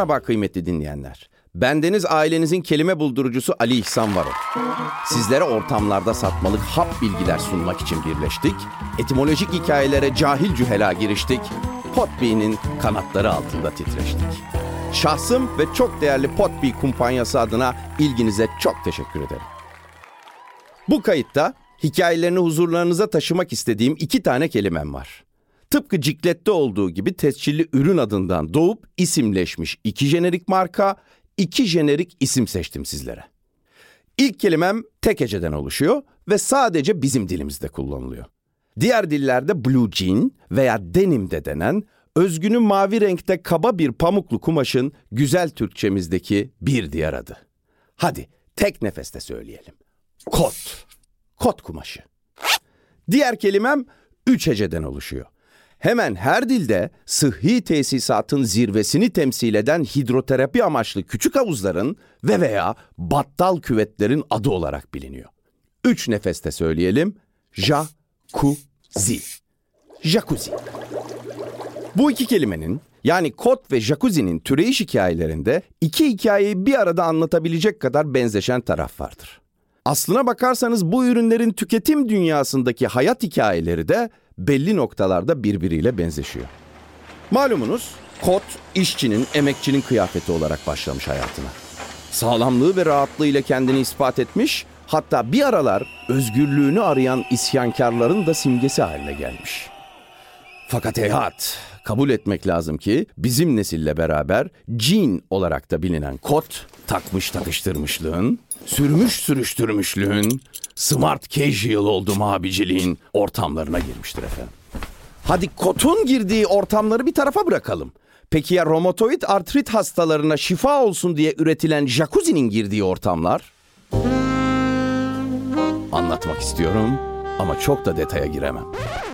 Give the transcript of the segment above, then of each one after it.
Merhaba kıymetli dinleyenler. Bendeniz ailenizin kelime buldurucusu Ali İhsan Varol. Sizlere ortamlarda satmalık hap bilgiler sunmak için birleştik. Etimolojik hikayelere cahil cühela giriştik. Potbee'nin kanatları altında titreştik. Şahsım ve çok değerli Potbee kumpanyası adına ilginize çok teşekkür ederim. Bu kayıtta hikayelerini huzurlarınıza taşımak istediğim iki tane kelimem var. Tıpkı Ciklet'te olduğu gibi tescilli ürün adından doğup isimleşmiş iki jenerik marka, iki jenerik isim seçtim sizlere. İlk kelimem tek heceden oluşuyor ve sadece bizim dilimizde kullanılıyor. Diğer dillerde blue jean veya denim de denen özgünü mavi renkte kaba bir pamuklu kumaşın güzel Türkçemizdeki bir diğer adı. Hadi tek nefeste söyleyelim. Kot. Kot kumaşı. Diğer kelimem üç heceden oluşuyor. Hemen her dilde sıhhi tesisatın zirvesini temsil eden hidroterapi amaçlı küçük havuzların ve veya battal küvetlerin adı olarak biliniyor. Üç nefeste söyleyelim. Jacuzzi. Jacuzzi. Bu iki kelimenin yani kot ve jacuzzi'nin türeyiş hikayelerinde iki hikayeyi bir arada anlatabilecek kadar benzeşen taraf vardır. Aslına bakarsanız bu ürünlerin tüketim dünyasındaki hayat hikayeleri de belli noktalarda birbiriyle benzeşiyor. Malumunuz kot işçinin, emekçinin kıyafeti olarak başlamış hayatına. Sağlamlığı ve rahatlığıyla kendini ispat etmiş, hatta bir aralar özgürlüğünü arayan isyankarların da simgesi haline gelmiş. Fakat hayat, kabul etmek lazım ki bizim nesille beraber jean olarak da bilinen kot, takmış takıştırmışlığın, sürmüş sürüştürmüşlüğün, smart casual oldum abiciliğin ortamlarına girmiştir efendim. Hadi kotun girdiği ortamları bir tarafa bırakalım. Peki ya romatoid artrit hastalarına şifa olsun diye üretilen jacuzzi'nin girdiği ortamlar? Anlatmak istiyorum ama çok da detaya giremem.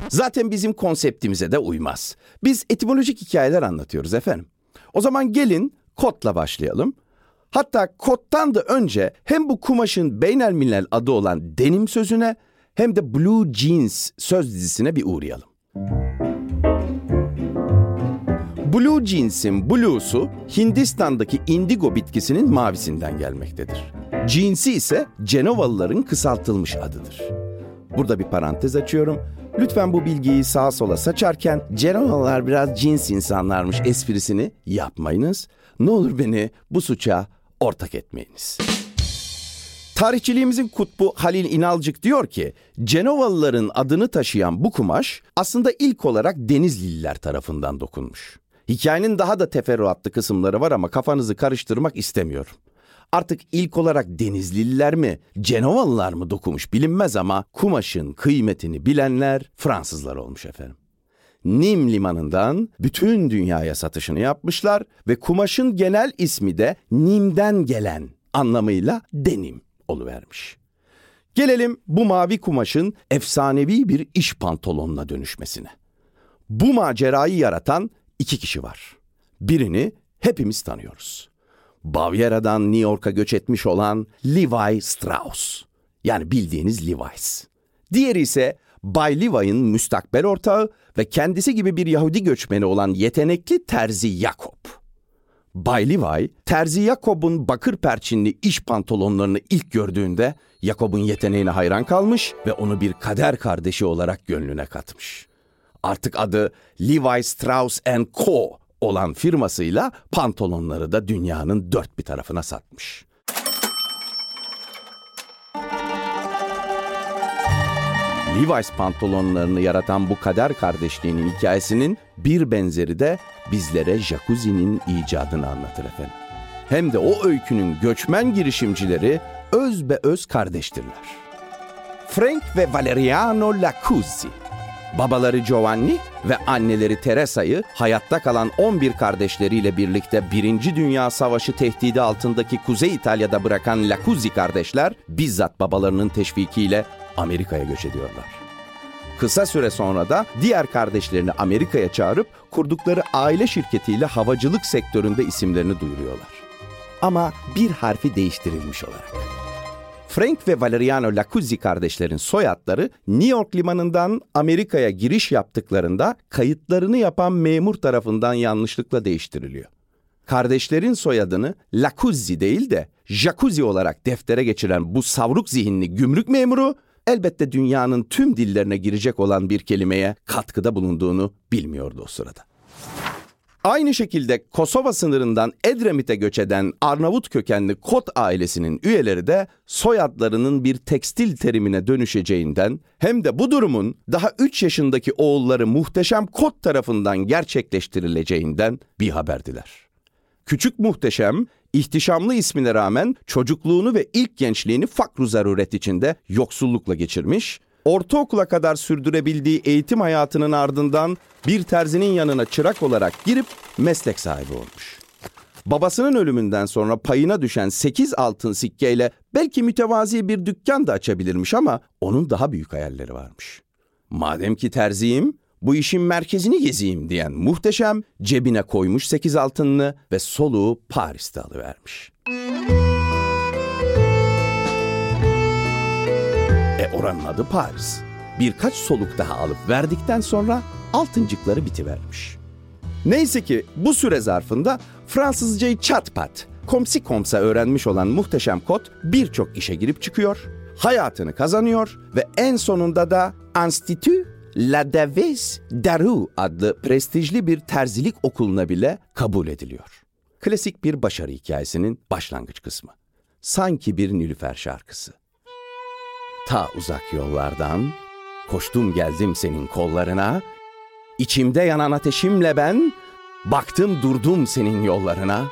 Zaten bizim konseptimize de uymaz. Biz etimolojik hikayeler anlatıyoruz efendim. O zaman gelin kotla başlayalım. Hatta kottan da önce hem bu kumaşın beynelmilel adı olan denim sözüne hem de blue jeans söz dizisine bir uğrayalım. Blue jeans'in blue'su Hindistan'daki indigo bitkisinin mavisinden gelmektedir. Jeans'i ise Cenovalıların kısaltılmış adıdır. Burada bir parantez açıyorum. Lütfen bu bilgiyi sağa sola saçarken Cenovalılar biraz cins insanlarmış esprisini yapmayınız. Ne olur beni bu suça ortak etmeyiniz. Tarihçiliğimizin kutbu Halil İnalcık diyor ki, Cenovalıların adını taşıyan bu kumaş aslında ilk olarak Denizlililer tarafından dokunmuş. Hikayenin daha da teferruatlı kısımları var ama kafanızı karıştırmak istemiyorum. Artık ilk olarak Denizlililer mi, Cenovalılar mı dokumuş bilinmez ama kumaşın kıymetini bilenler Fransızlar olmuş efendim. Nim limanından bütün dünyaya satışını yapmışlar ve kumaşın genel ismi de Nim'den gelen anlamıyla denim oluvermiş. Gelelim bu mavi kumaşın efsanevi bir iş pantolonuna dönüşmesine. Bu macerayı yaratan iki kişi var. Birini hepimiz tanıyoruz. Bavyera'dan New York'a göç etmiş olan Levi Strauss. Yani bildiğiniz Levi's. Diğeri ise Bay Levi'nin müstakbel ortağı ve kendisi gibi bir Yahudi göçmeni olan yetenekli terzi Yakob. Bay Levi, Terzi Jakob'un bakır perçinli iş pantolonlarını ilk gördüğünde Jakob'un yeteneğine hayran kalmış ve onu bir kader kardeşi olarak gönlüne katmış. Artık adı Levi Strauss Co. olan firmasıyla pantolonları da dünyanın dört bir tarafına satmış. Levi's pantolonlarını yaratan bu kader kardeşliğinin hikayesinin bir benzeri de bizlere jacuzzi'nin icadını anlatır efendim. Hem de o öykünün göçmen girişimcileri öz be öz kardeştirler. Frank ve Valeriano Lacuzzi. Babaları Giovanni ve anneleri Teresa'yı hayatta kalan 11 kardeşleriyle birlikte 1. Dünya Savaşı tehdidi altındaki Kuzey İtalya'da bırakan Lacuzzi kardeşler bizzat babalarının teşvikiyle Amerika'ya göç ediyorlar. Kısa süre sonra da diğer kardeşlerini Amerika'ya çağırıp kurdukları aile şirketiyle havacılık sektöründe isimlerini duyuruyorlar. Ama bir harfi değiştirilmiş olarak. Frank ve Valeriano Lacuzzi kardeşlerin soyadları New York limanından Amerika'ya giriş yaptıklarında kayıtlarını yapan memur tarafından yanlışlıkla değiştiriliyor. Kardeşlerin soyadını Lacuzzi değil de Jacuzzi olarak deftere geçiren bu savruk zihinli gümrük memuru elbette dünyanın tüm dillerine girecek olan bir kelimeye katkıda bulunduğunu bilmiyordu o sırada. Aynı şekilde Kosova sınırından Edremit'e göç eden Arnavut kökenli Kot ailesinin üyeleri de soyadlarının bir tekstil terimine dönüşeceğinden hem de bu durumun daha 3 yaşındaki oğulları muhteşem Kot tarafından gerçekleştirileceğinden bir haberdiler. Küçük Muhteşem, ihtişamlı ismine rağmen çocukluğunu ve ilk gençliğini fakru zaruret içinde yoksullukla geçirmiş, ortaokula kadar sürdürebildiği eğitim hayatının ardından bir terzinin yanına çırak olarak girip meslek sahibi olmuş. Babasının ölümünden sonra payına düşen 8 altın sikkeyle belki mütevazi bir dükkan da açabilirmiş ama onun daha büyük hayalleri varmış. Madem ki terziyim, bu işin merkezini gezeyim diyen muhteşem cebine koymuş 8 altınını ve soluğu Paris'te alıvermiş. E oranın adı Paris. Birkaç soluk daha alıp verdikten sonra altıncıkları bitivermiş. Neyse ki bu süre zarfında Fransızcayı çat pat, komsi komsa öğrenmiş olan muhteşem kot birçok işe girip çıkıyor, hayatını kazanıyor ve en sonunda da Institut La Deves Daru adlı prestijli bir terzilik okuluna bile kabul ediliyor. Klasik bir başarı hikayesinin başlangıç kısmı. Sanki bir Nilüfer şarkısı. Ta uzak yollardan koştum geldim senin kollarına. İçimde yanan ateşimle ben baktım durdum senin yollarına.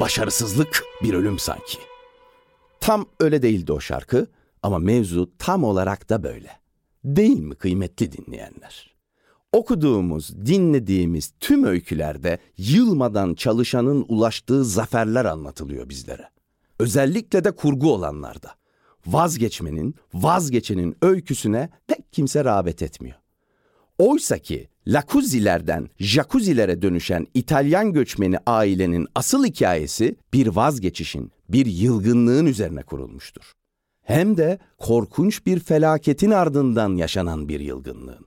Başarısızlık bir ölüm sanki. Tam öyle değildi o şarkı ama mevzu tam olarak da böyle. Değil mi kıymetli dinleyenler? Okuduğumuz, dinlediğimiz tüm öykülerde yılmadan çalışanın ulaştığı zaferler anlatılıyor bizlere. Özellikle de kurgu olanlarda. Vazgeçmenin, vazgeçenin öyküsüne pek kimse rağbet etmiyor. Oysa ki Lacuzzi'lerden Jacuzzi'lere dönüşen İtalyan göçmeni ailenin asıl hikayesi bir vazgeçişin, bir yılgınlığın üzerine kurulmuştur hem de korkunç bir felaketin ardından yaşanan bir yılgınlığın.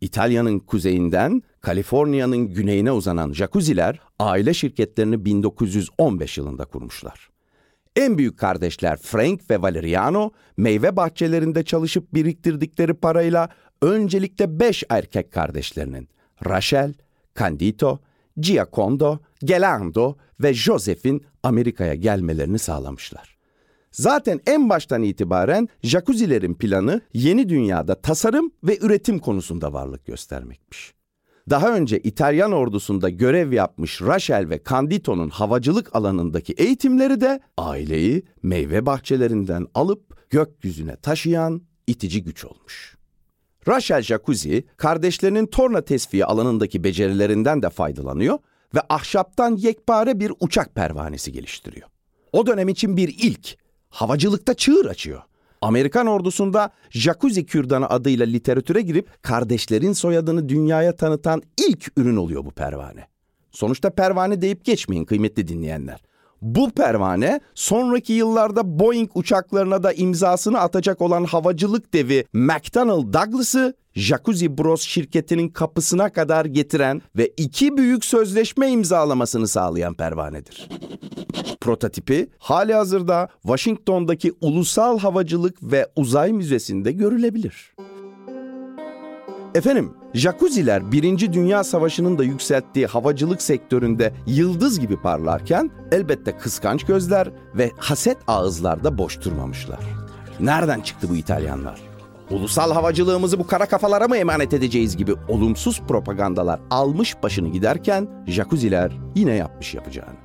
İtalya'nın kuzeyinden Kaliforniya'nın güneyine uzanan jacuzziler aile şirketlerini 1915 yılında kurmuşlar. En büyük kardeşler Frank ve Valeriano meyve bahçelerinde çalışıp biriktirdikleri parayla öncelikle beş erkek kardeşlerinin Rachel, Candito, Giacondo, Gelando ve Joseph'in Amerika'ya gelmelerini sağlamışlar. Zaten en baştan itibaren jacuzzilerin planı yeni dünyada tasarım ve üretim konusunda varlık göstermekmiş. Daha önce İtalyan ordusunda görev yapmış Rachel ve Candito'nun havacılık alanındaki eğitimleri de aileyi meyve bahçelerinden alıp gökyüzüne taşıyan itici güç olmuş. Rachel Jacuzzi, kardeşlerinin torna tesviye alanındaki becerilerinden de faydalanıyor ve ahşaptan yekpare bir uçak pervanesi geliştiriyor. O dönem için bir ilk havacılıkta çığır açıyor. Amerikan ordusunda jacuzzi kürdanı adıyla literatüre girip kardeşlerin soyadını dünyaya tanıtan ilk ürün oluyor bu pervane. Sonuçta pervane deyip geçmeyin kıymetli dinleyenler. Bu pervane sonraki yıllarda Boeing uçaklarına da imzasını atacak olan havacılık devi McDonnell Douglas'ı Jacuzzi Bros şirketinin kapısına kadar getiren ve iki büyük sözleşme imzalamasını sağlayan pervanedir. Prototipi hali hazırda Washington'daki Ulusal Havacılık ve Uzay Müzesi'nde görülebilir. Efendim, jacuzziler Birinci Dünya Savaşı'nın da yükselttiği havacılık sektöründe yıldız gibi parlarken elbette kıskanç gözler ve haset ağızlarda boş durmamışlar. Nereden çıktı bu İtalyanlar? Ulusal havacılığımızı bu kara kafalara mı emanet edeceğiz gibi olumsuz propagandalar almış başını giderken jacuzziler yine yapmış yapacağını.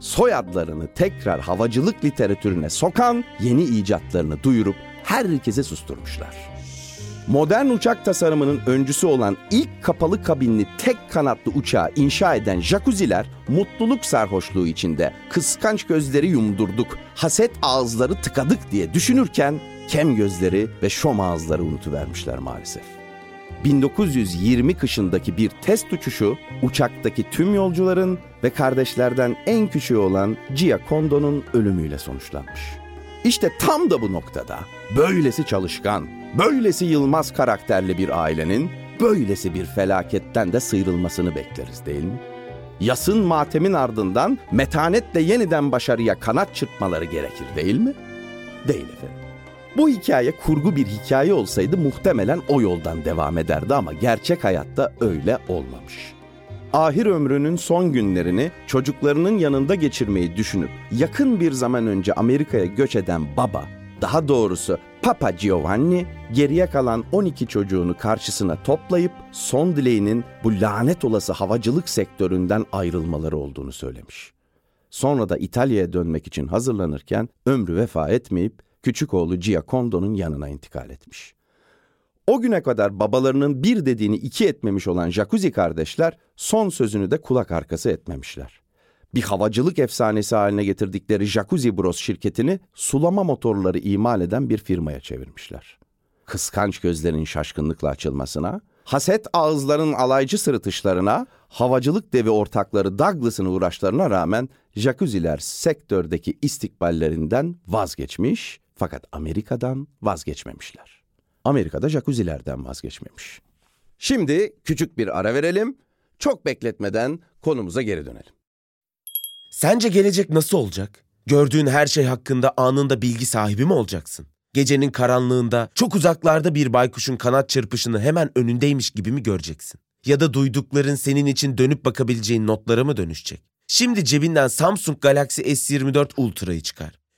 Soyadlarını tekrar havacılık literatürüne sokan yeni icatlarını duyurup herkese susturmuşlar modern uçak tasarımının öncüsü olan ilk kapalı kabinli tek kanatlı uçağı inşa eden jacuzziler mutluluk sarhoşluğu içinde kıskanç gözleri yumdurduk, haset ağızları tıkadık diye düşünürken kem gözleri ve şom ağızları unutuvermişler maalesef. 1920 kışındaki bir test uçuşu uçaktaki tüm yolcuların ve kardeşlerden en küçüğü olan Gia Kondo'nun ölümüyle sonuçlanmış. İşte tam da bu noktada böylesi çalışkan, böylesi yılmaz karakterli bir ailenin böylesi bir felaketten de sıyrılmasını bekleriz değil mi? Yasın matemin ardından metanetle yeniden başarıya kanat çırpmaları gerekir değil mi? Değil efendim. Bu hikaye kurgu bir hikaye olsaydı muhtemelen o yoldan devam ederdi ama gerçek hayatta öyle olmamış ahir ömrünün son günlerini çocuklarının yanında geçirmeyi düşünüp yakın bir zaman önce Amerika'ya göç eden baba, daha doğrusu Papa Giovanni geriye kalan 12 çocuğunu karşısına toplayıp son dileğinin bu lanet olası havacılık sektöründen ayrılmaları olduğunu söylemiş. Sonra da İtalya'ya dönmek için hazırlanırken ömrü vefa etmeyip küçük oğlu Giacondo'nun yanına intikal etmiş. O güne kadar babalarının bir dediğini iki etmemiş olan jacuzzi kardeşler son sözünü de kulak arkası etmemişler. Bir havacılık efsanesi haline getirdikleri Jacuzzi Bros şirketini sulama motorları imal eden bir firmaya çevirmişler. Kıskanç gözlerin şaşkınlıkla açılmasına, haset ağızların alaycı sırıtışlarına, havacılık devi ortakları Douglas'ın uğraşlarına rağmen jacuzziler sektördeki istikballerinden vazgeçmiş fakat Amerika'dan vazgeçmemişler. Amerika'da jacuzzilerden vazgeçmemiş. Şimdi küçük bir ara verelim. Çok bekletmeden konumuza geri dönelim. Sence gelecek nasıl olacak? Gördüğün her şey hakkında anında bilgi sahibi mi olacaksın? Gecenin karanlığında çok uzaklarda bir baykuşun kanat çırpışını hemen önündeymiş gibi mi göreceksin? Ya da duydukların senin için dönüp bakabileceğin notlara mı dönüşecek? Şimdi cebinden Samsung Galaxy S24 Ultra'yı çıkar.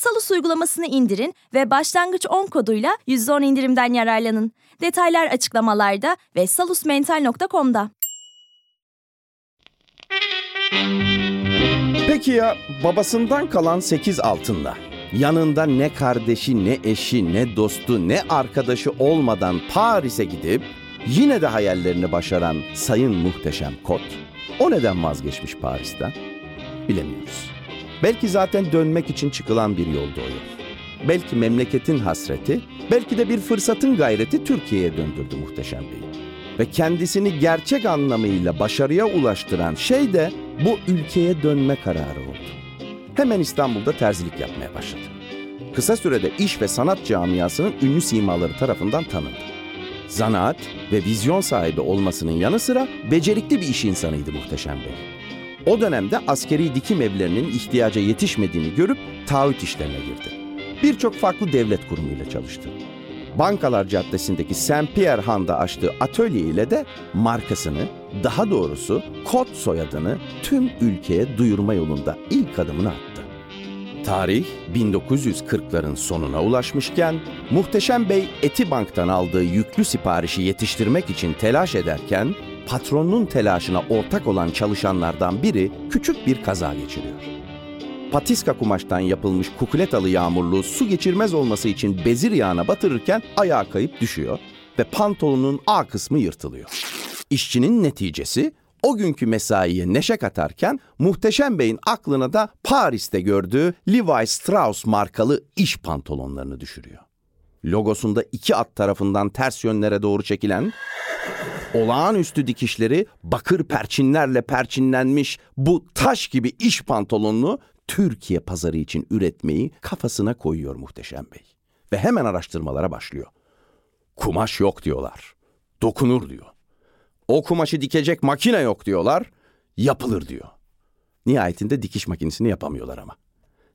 Salus uygulamasını indirin ve başlangıç 10 koduyla %10 indirimden yararlanın. Detaylar açıklamalarda ve salusmental.com'da. Peki ya babasından kalan 8 altınla? Yanında ne kardeşi, ne eşi, ne dostu, ne arkadaşı olmadan Paris'e gidip yine de hayallerini başaran sayın muhteşem kot. O neden vazgeçmiş Paris'ten? Bilemiyoruz. Belki zaten dönmek için çıkılan bir yoldu o yol. Belki memleketin hasreti, belki de bir fırsatın gayreti Türkiye'ye döndürdü Muhteşem Bey'i. Ve kendisini gerçek anlamıyla başarıya ulaştıran şey de bu ülkeye dönme kararı oldu. Hemen İstanbul'da terzilik yapmaya başladı. Kısa sürede iş ve sanat camiasının ünlü simaları tarafından tanındı. Zanaat ve vizyon sahibi olmasının yanı sıra becerikli bir iş insanıydı Muhteşem Bey. O dönemde askeri dikim evlerinin ihtiyaca yetişmediğini görüp taahhüt işlerine girdi birçok farklı devlet kurumuyla çalıştı. Bankalar Caddesi'ndeki Saint Pierre Han'da açtığı atölye ile de markasını, daha doğrusu kod soyadını tüm ülkeye duyurma yolunda ilk adımını attı. Tarih 1940'ların sonuna ulaşmışken Muhteşem Bey Etibank'tan aldığı yüklü siparişi yetiştirmek için telaş ederken patronun telaşına ortak olan çalışanlardan biri küçük bir kaza geçiriyor patiska kumaştan yapılmış kukuletalı yağmurluğu su geçirmez olması için bezir yağına batırırken ayağa kayıp düşüyor ve pantolonun A kısmı yırtılıyor. İşçinin neticesi o günkü mesaiye neşe katarken Muhteşem Bey'in aklına da Paris'te gördüğü Levi Strauss markalı iş pantolonlarını düşürüyor. Logosunda iki at tarafından ters yönlere doğru çekilen olağanüstü dikişleri bakır perçinlerle perçinlenmiş bu taş gibi iş pantolonunu Türkiye pazarı için üretmeyi kafasına koyuyor Muhteşem Bey. Ve hemen araştırmalara başlıyor. Kumaş yok diyorlar. Dokunur diyor. O kumaşı dikecek makine yok diyorlar. Yapılır diyor. Nihayetinde dikiş makinesini yapamıyorlar ama.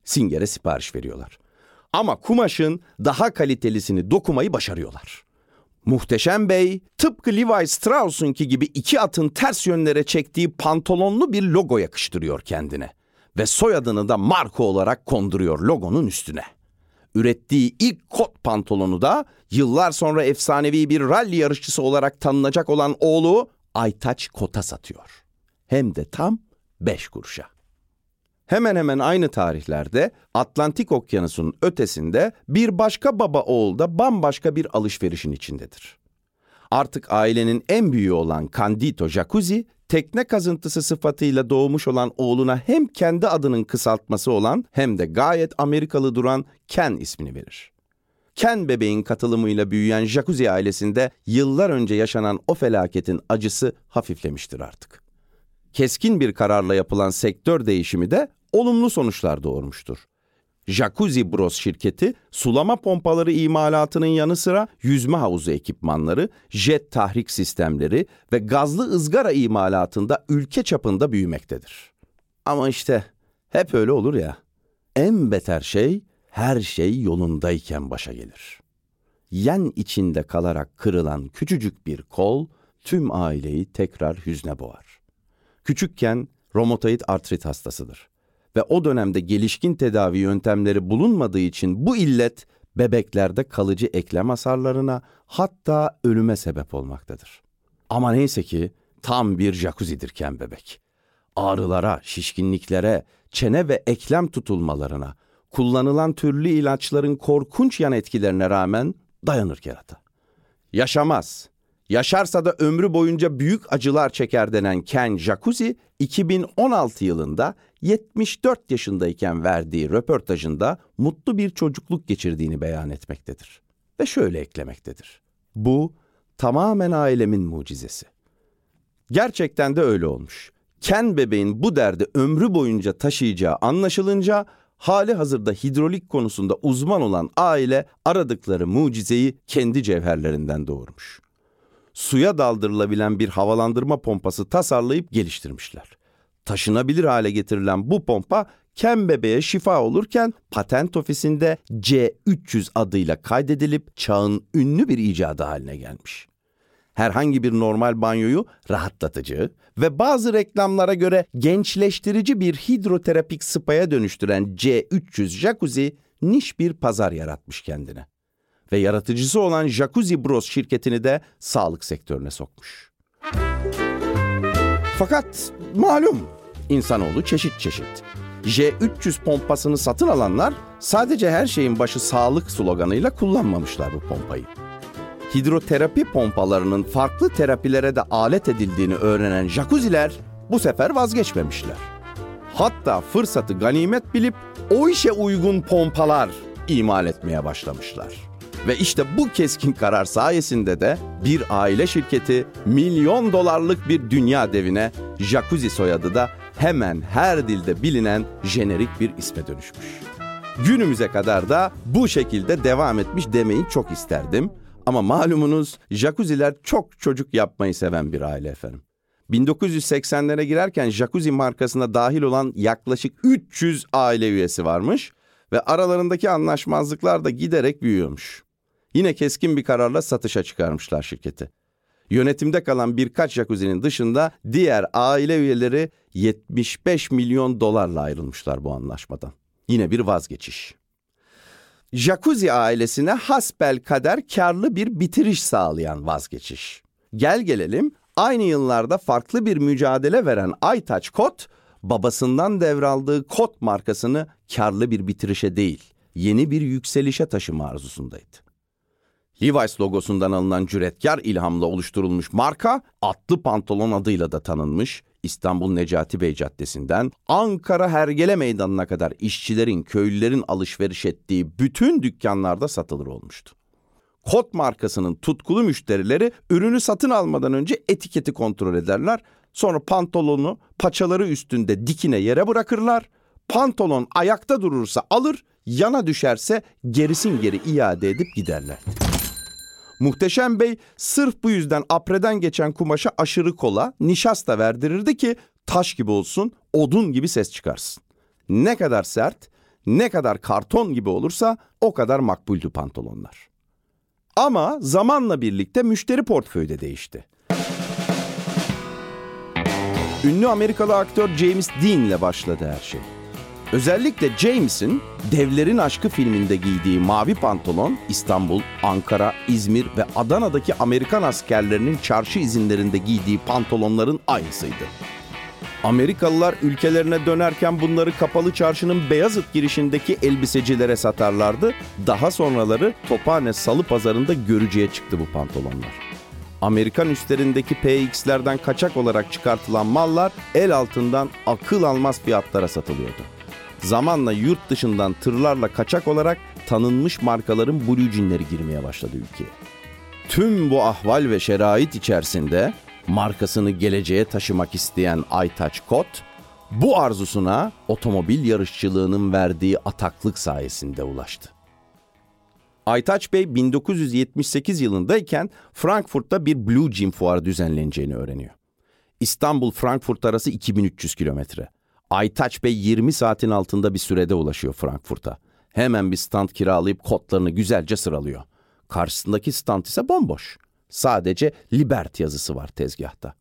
Singer'e sipariş veriyorlar. Ama kumaşın daha kalitelisini dokumayı başarıyorlar. Muhteşem Bey tıpkı Levi Strauss'unki gibi iki atın ters yönlere çektiği pantolonlu bir logo yakıştırıyor kendine. Ve soyadını da marka olarak konduruyor logonun üstüne. Ürettiği ilk kot pantolonu da yıllar sonra efsanevi bir rally yarışçısı olarak tanınacak olan oğlu Aytaç Kot'a satıyor. Hem de tam 5 kuruşa. Hemen hemen aynı tarihlerde Atlantik Okyanusu'nun ötesinde bir başka baba oğul da bambaşka bir alışverişin içindedir. Artık ailenin en büyüğü olan Candito Jacuzzi, tekne kazıntısı sıfatıyla doğmuş olan oğluna hem kendi adının kısaltması olan hem de gayet Amerikalı duran Ken ismini verir. Ken bebeğin katılımıyla büyüyen Jacuzzi ailesinde yıllar önce yaşanan o felaketin acısı hafiflemiştir artık keskin bir kararla yapılan sektör değişimi de olumlu sonuçlar doğurmuştur. Jacuzzi Bros şirketi sulama pompaları imalatının yanı sıra yüzme havuzu ekipmanları, jet tahrik sistemleri ve gazlı ızgara imalatında ülke çapında büyümektedir. Ama işte hep öyle olur ya. En beter şey her şey yolundayken başa gelir. Yen içinde kalarak kırılan küçücük bir kol tüm aileyi tekrar hüzne boğar. Küçükken romatoid artrit hastasıdır ve o dönemde gelişkin tedavi yöntemleri bulunmadığı için bu illet bebeklerde kalıcı eklem hasarlarına hatta ölüme sebep olmaktadır. Ama neyse ki tam bir jacuzzidir Ken bebek. Ağrılara, şişkinliklere, çene ve eklem tutulmalarına, kullanılan türlü ilaçların korkunç yan etkilerine rağmen dayanır kerata. Yaşamaz, Yaşarsa da ömrü boyunca büyük acılar çeker denen Ken Jacuzzi 2016 yılında 74 yaşındayken verdiği röportajında mutlu bir çocukluk geçirdiğini beyan etmektedir. Ve şöyle eklemektedir. Bu tamamen ailemin mucizesi. Gerçekten de öyle olmuş. Ken bebeğin bu derdi ömrü boyunca taşıyacağı anlaşılınca hali hazırda hidrolik konusunda uzman olan aile aradıkları mucizeyi kendi cevherlerinden doğurmuş suya daldırılabilen bir havalandırma pompası tasarlayıp geliştirmişler. Taşınabilir hale getirilen bu pompa Ken bebeğe şifa olurken patent ofisinde C300 adıyla kaydedilip çağın ünlü bir icadı haline gelmiş. Herhangi bir normal banyoyu rahatlatıcı ve bazı reklamlara göre gençleştirici bir hidroterapik spa'ya dönüştüren C300 jacuzzi niş bir pazar yaratmış kendine ve yaratıcısı olan Jacuzzi Bros şirketini de sağlık sektörüne sokmuş. Fakat malum insanoğlu çeşit çeşit. J300 pompasını satın alanlar sadece her şeyin başı sağlık sloganıyla kullanmamışlar bu pompayı. Hidroterapi pompalarının farklı terapilere de alet edildiğini öğrenen jacuzziler bu sefer vazgeçmemişler. Hatta fırsatı ganimet bilip o işe uygun pompalar imal etmeye başlamışlar. Ve işte bu keskin karar sayesinde de bir aile şirketi milyon dolarlık bir dünya devine Jacuzzi soyadı da hemen her dilde bilinen jenerik bir isme dönüşmüş. Günümüze kadar da bu şekilde devam etmiş demeyi çok isterdim. Ama malumunuz jacuzziler çok çocuk yapmayı seven bir aile efendim. 1980'lere girerken jacuzzi markasına dahil olan yaklaşık 300 aile üyesi varmış ve aralarındaki anlaşmazlıklar da giderek büyüyormuş. Yine keskin bir kararla satışa çıkarmışlar şirketi. Yönetimde kalan birkaç jacuzzi'nin dışında diğer aile üyeleri 75 milyon dolarla ayrılmışlar bu anlaşmadan. Yine bir vazgeçiş. Jacuzzi ailesine hasbel kader karlı bir bitiriş sağlayan vazgeçiş. Gel gelelim aynı yıllarda farklı bir mücadele veren Aytaç Kot, babasından devraldığı Kot markasını karlı bir bitirişe değil, yeni bir yükselişe taşıma arzusundaydı. Levi's logosundan alınan cüretkar ilhamla oluşturulmuş marka atlı pantolon adıyla da tanınmış. İstanbul Necati Bey Caddesi'nden Ankara Hergele Meydanı'na kadar işçilerin, köylülerin alışveriş ettiği bütün dükkanlarda satılır olmuştu. Kot markasının tutkulu müşterileri ürünü satın almadan önce etiketi kontrol ederler. Sonra pantolonu paçaları üstünde dikine yere bırakırlar. Pantolon ayakta durursa alır, yana düşerse gerisin geri iade edip giderlerdi. Muhteşem Bey sırf bu yüzden apreden geçen kumaşa aşırı kola, nişasta verdirirdi ki taş gibi olsun, odun gibi ses çıkarsın. Ne kadar sert, ne kadar karton gibi olursa o kadar makbuldü pantolonlar. Ama zamanla birlikte müşteri portföyü de değişti. Ünlü Amerikalı aktör James Dean ile başladı her şey. Özellikle James'in Devlerin Aşkı filminde giydiği mavi pantolon İstanbul, Ankara, İzmir ve Adana'daki Amerikan askerlerinin çarşı izinlerinde giydiği pantolonların aynısıydı. Amerikalılar ülkelerine dönerken bunları kapalı çarşının Beyazıt girişindeki elbisecilere satarlardı. Daha sonraları Tophane Salı Pazarında görücüye çıktı bu pantolonlar. Amerikan üstlerindeki PX'lerden kaçak olarak çıkartılan mallar el altından akıl almaz fiyatlara satılıyordu. Zamanla yurt dışından tırlarla kaçak olarak tanınmış markaların blue jeanleri girmeye başladı ülkeye. Tüm bu ahval ve şerait içerisinde markasını geleceğe taşımak isteyen Aytaç Kot, bu arzusuna otomobil yarışçılığının verdiği ataklık sayesinde ulaştı. Aytaç Bey 1978 yılındayken Frankfurt'ta bir Blue Jean fuarı düzenleneceğini öğreniyor. İstanbul-Frankfurt arası 2300 kilometre. Aytaç Bey 20 saatin altında bir sürede ulaşıyor Frankfurt'a. Hemen bir stand kiralayıp kodlarını güzelce sıralıyor. Karşısındaki stand ise bomboş. Sadece Libert yazısı var tezgahta.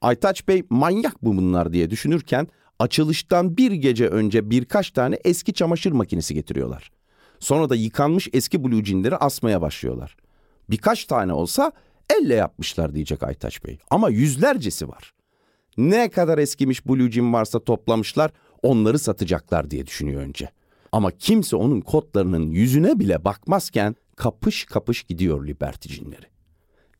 Aytaç Bey manyak bu bunlar diye düşünürken açılıştan bir gece önce birkaç tane eski çamaşır makinesi getiriyorlar. Sonra da yıkanmış eski blue jeanleri asmaya başlıyorlar. Birkaç tane olsa elle yapmışlar diyecek Aytaç Bey. Ama yüzlercesi var. Ne kadar eskimiş blue jean varsa toplamışlar onları satacaklar diye düşünüyor önce. Ama kimse onun kodlarının yüzüne bile bakmazken kapış kapış gidiyor Liberty jeanleri.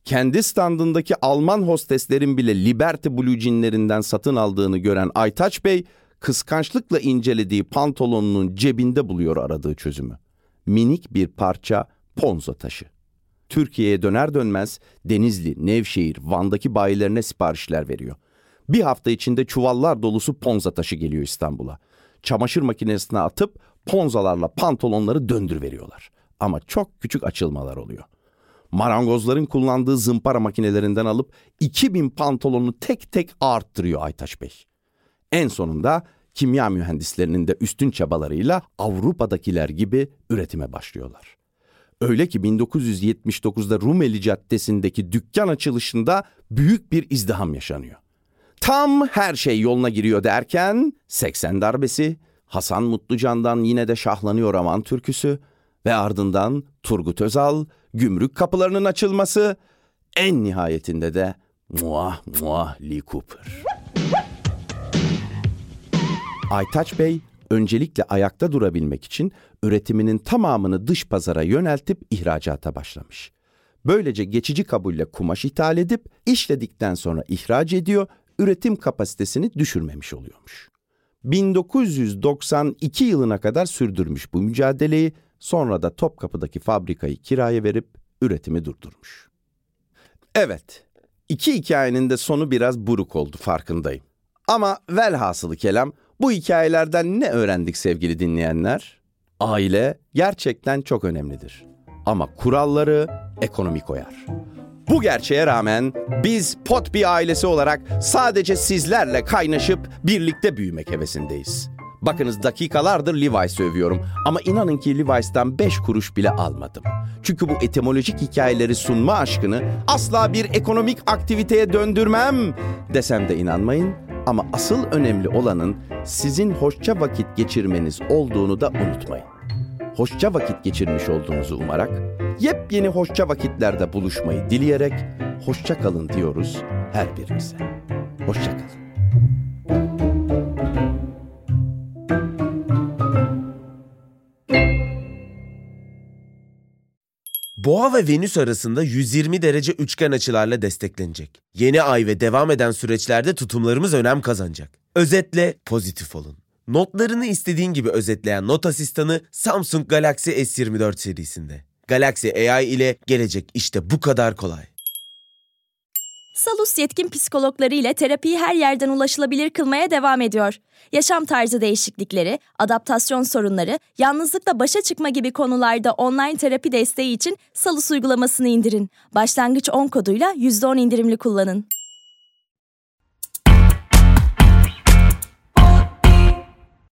Kendi standındaki Alman hosteslerin bile Liberty blue jeanlerinden satın aldığını gören Aytaç Bey kıskançlıkla incelediği pantolonunun cebinde buluyor aradığı çözümü. Minik bir parça ponzo taşı. Türkiye'ye döner dönmez Denizli, Nevşehir, Van'daki bayilerine siparişler veriyor. Bir hafta içinde çuvallar dolusu ponza taşı geliyor İstanbul'a. Çamaşır makinesine atıp ponzalarla pantolonları döndür veriyorlar. Ama çok küçük açılmalar oluyor. Marangozların kullandığı zımpara makinelerinden alıp 2000 pantolonu tek tek arttırıyor Aytaş Bey. En sonunda kimya mühendislerinin de üstün çabalarıyla Avrupa'dakiler gibi üretime başlıyorlar. Öyle ki 1979'da Rumeli Caddesi'ndeki dükkan açılışında büyük bir izdiham yaşanıyor. Tam her şey yoluna giriyor derken 80 darbesi, Hasan Mutlucan'dan yine de şahlanıyor aman türküsü ve ardından Turgut Özal, gümrük kapılarının açılması, en nihayetinde de muah muah Lee Cooper. Aytaç Bey öncelikle ayakta durabilmek için üretiminin tamamını dış pazara yöneltip ihracata başlamış. Böylece geçici kabulle kumaş ithal edip işledikten sonra ihraç ediyor, üretim kapasitesini düşürmemiş oluyormuş. 1992 yılına kadar sürdürmüş bu mücadeleyi, sonra da Topkapı'daki fabrikayı kiraya verip üretimi durdurmuş. Evet, iki hikayenin de sonu biraz buruk oldu farkındayım. Ama velhasılı kelam bu hikayelerden ne öğrendik sevgili dinleyenler? Aile gerçekten çok önemlidir. Ama kuralları ekonomi koyar. Bu gerçeğe rağmen biz pot bir ailesi olarak sadece sizlerle kaynaşıp birlikte büyümek hevesindeyiz. Bakınız dakikalardır Levi's övüyorum ama inanın ki Levi's'tan 5 kuruş bile almadım. Çünkü bu etimolojik hikayeleri sunma aşkını asla bir ekonomik aktiviteye döndürmem desem de inanmayın. Ama asıl önemli olanın sizin hoşça vakit geçirmeniz olduğunu da unutmayın. Hoşça vakit geçirmiş olduğunuzu umarak, yepyeni hoşça vakitlerde buluşmayı dileyerek hoşça kalın diyoruz her birimize. Hoşça kalın. Boğa ve Venüs arasında 120 derece üçgen açılarla desteklenecek. Yeni ay ve devam eden süreçlerde tutumlarımız önem kazanacak. Özetle pozitif olun. Notlarını istediğin gibi özetleyen not asistanı Samsung Galaxy S24 serisinde. Galaxy AI ile gelecek işte bu kadar kolay. Salus yetkin psikologları ile terapiyi her yerden ulaşılabilir kılmaya devam ediyor. Yaşam tarzı değişiklikleri, adaptasyon sorunları, yalnızlıkla başa çıkma gibi konularda online terapi desteği için Salus uygulamasını indirin. Başlangıç 10 koduyla %10 indirimli kullanın.